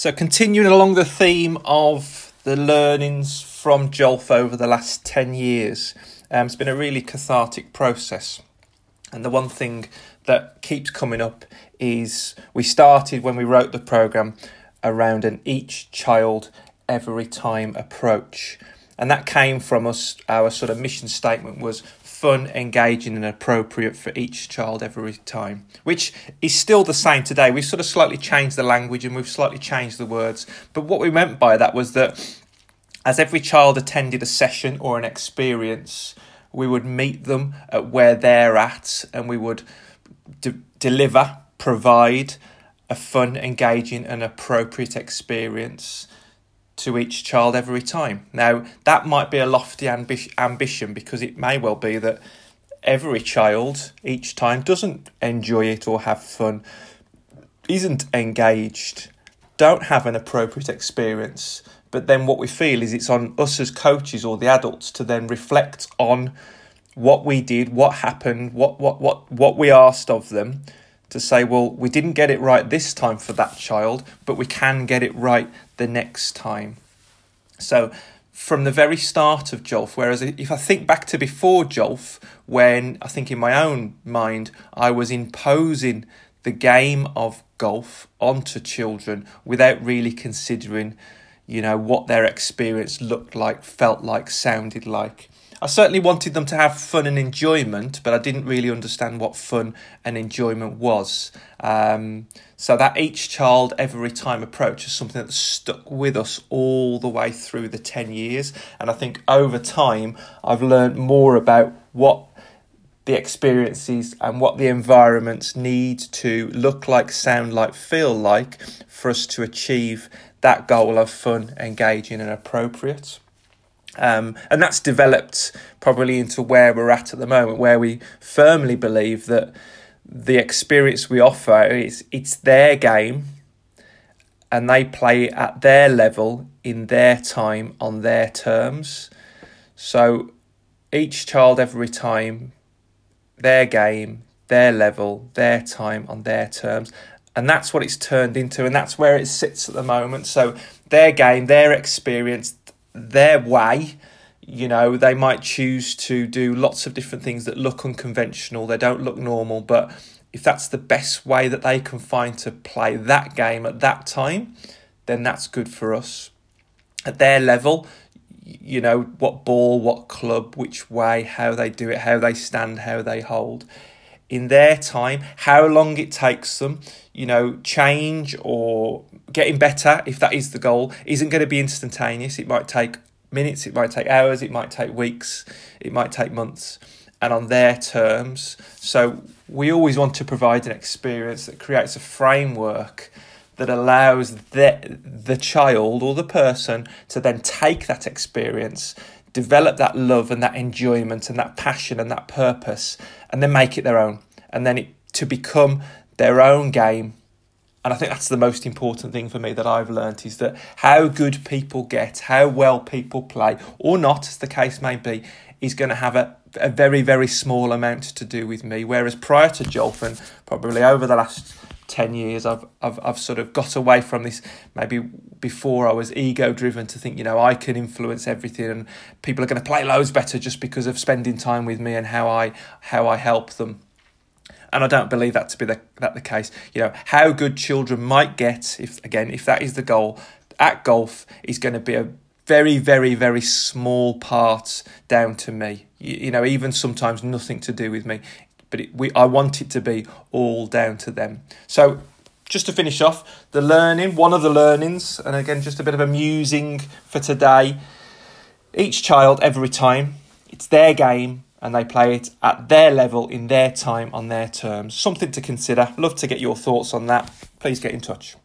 So, continuing along the theme of the learnings from Jolf over the last 10 years, um, it's been a really cathartic process. And the one thing that keeps coming up is we started when we wrote the programme around an each child every time approach. And that came from us, our sort of mission statement was fun, engaging, and appropriate for each child every time, which is still the same today. We've sort of slightly changed the language and we've slightly changed the words. But what we meant by that was that as every child attended a session or an experience, we would meet them at where they're at and we would de- deliver, provide a fun, engaging, and appropriate experience to each child every time. Now, that might be a lofty ambi- ambition because it may well be that every child each time doesn't enjoy it or have fun, isn't engaged, don't have an appropriate experience. But then what we feel is it's on us as coaches or the adults to then reflect on what we did, what happened, what what what what we asked of them to say, well, we didn't get it right this time for that child, but we can get it right the next time. So, from the very start of Jolf, whereas if I think back to before Jolf, when I think in my own mind I was imposing the game of golf onto children without really considering, you know, what their experience looked like, felt like, sounded like. I certainly wanted them to have fun and enjoyment, but I didn't really understand what fun and enjoyment was. Um, so that each child every time approach is something that stuck with us all the way through the 10 years. And I think over time, I've learned more about what the experiences and what the environments need to look like, sound like, feel like for us to achieve that goal of fun, engaging, and appropriate. Um, and that's developed probably into where we're at at the moment, where we firmly believe that the experience we offer is it's their game and they play at their level in their time on their terms. So each child every time, their game, their level, their time on their terms. And that's what it's turned into, and that's where it sits at the moment. So their game, their experience, their way. You know, they might choose to do lots of different things that look unconventional, they don't look normal, but if that's the best way that they can find to play that game at that time, then that's good for us. At their level, you know, what ball, what club, which way, how they do it, how they stand, how they hold. In their time, how long it takes them, you know, change or getting better, if that is the goal, isn't going to be instantaneous. It might take minutes, it might take hours, it might take weeks, it might take months, and on their terms. So we always want to provide an experience that creates a framework that allows the, the child or the person to then take that experience, develop that love and that enjoyment and that passion and that purpose, and then make it their own. And then it to become their own game and I think that's the most important thing for me that I've learnt is that how good people get, how well people play, or not, as the case may be, is going to have a, a very, very small amount to do with me. Whereas prior to Jolfin, probably over the last 10 years, I've, I've, I've sort of got away from this. Maybe before I was ego driven to think, you know, I can influence everything and people are going to play loads better just because of spending time with me and how I, how I help them and I don't believe that to be the, that the case. You know how good children might get if again if that is the goal at golf is going to be a very very very small part down to me. You, you know even sometimes nothing to do with me, but it, we I want it to be all down to them. So just to finish off the learning, one of the learnings, and again just a bit of amusing for today. Each child every time it's their game and they play it at their level in their time on their terms. Something to consider. Love to get your thoughts on that. Please get in touch.